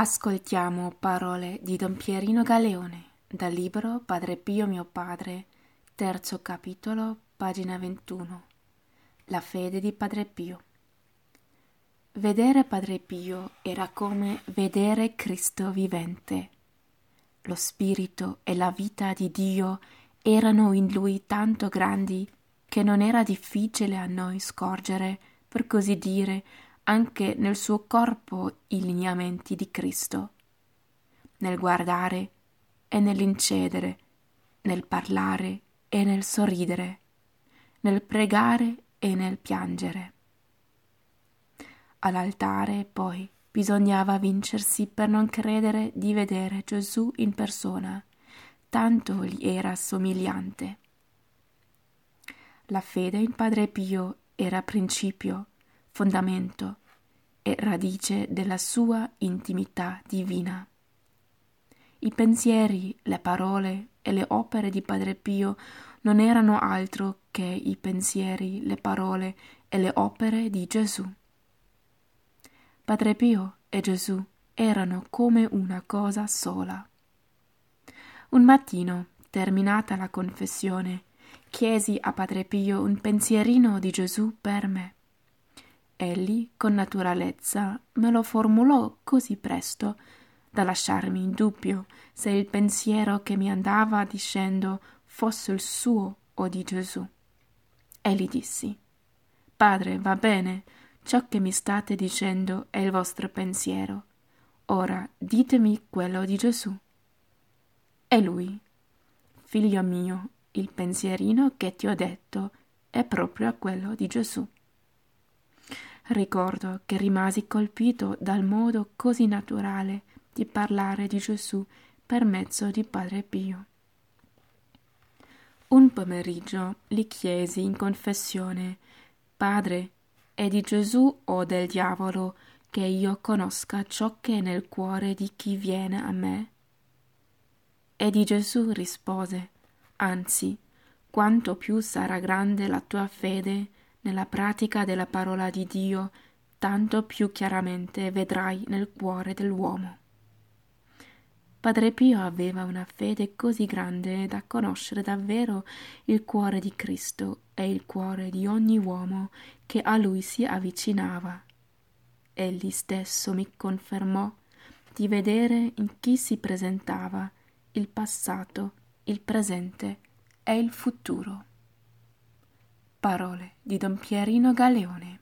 Ascoltiamo parole di Don Pierino Galeone dal libro Padre Pio mio padre, terzo capitolo, pagina 21. La fede di Padre Pio. Vedere Padre Pio era come vedere Cristo vivente. Lo spirito e la vita di Dio erano in lui tanto grandi che non era difficile a noi scorgere, per così dire, anche nel suo corpo i lineamenti di Cristo, nel guardare e nell'incedere, nel parlare e nel sorridere, nel pregare e nel piangere. All'altare, poi, bisognava vincersi per non credere di vedere Gesù in persona, tanto gli era somigliante. La fede in Padre Pio era principio, fondamento e radice della sua intimità divina. I pensieri, le parole e le opere di Padre Pio non erano altro che i pensieri, le parole e le opere di Gesù. Padre Pio e Gesù erano come una cosa sola. Un mattino, terminata la confessione, chiesi a Padre Pio un pensierino di Gesù per me. Egli, con naturalezza, me lo formulò così presto da lasciarmi in dubbio se il pensiero che mi andava dicendo fosse il suo o di Gesù. E gli dissi Padre, va bene, ciò che mi state dicendo è il vostro pensiero. Ora ditemi quello di Gesù. E lui Figlio mio, il pensierino che ti ho detto è proprio quello di Gesù. Ricordo che rimasi colpito dal modo così naturale di parlare di Gesù per mezzo di Padre Pio. Un pomeriggio gli chiesi in confessione Padre, è di Gesù o del diavolo che io conosca ciò che è nel cuore di chi viene a me? E di Gesù rispose Anzi, quanto più sarà grande la tua fede, nella pratica della parola di Dio, tanto più chiaramente vedrai nel cuore dell'uomo. Padre Pio aveva una fede così grande da conoscere davvero il cuore di Cristo e il cuore di ogni uomo che a lui si avvicinava. Egli stesso mi confermò di vedere in chi si presentava il passato, il presente e il futuro. Parole di Don Pierino Galeone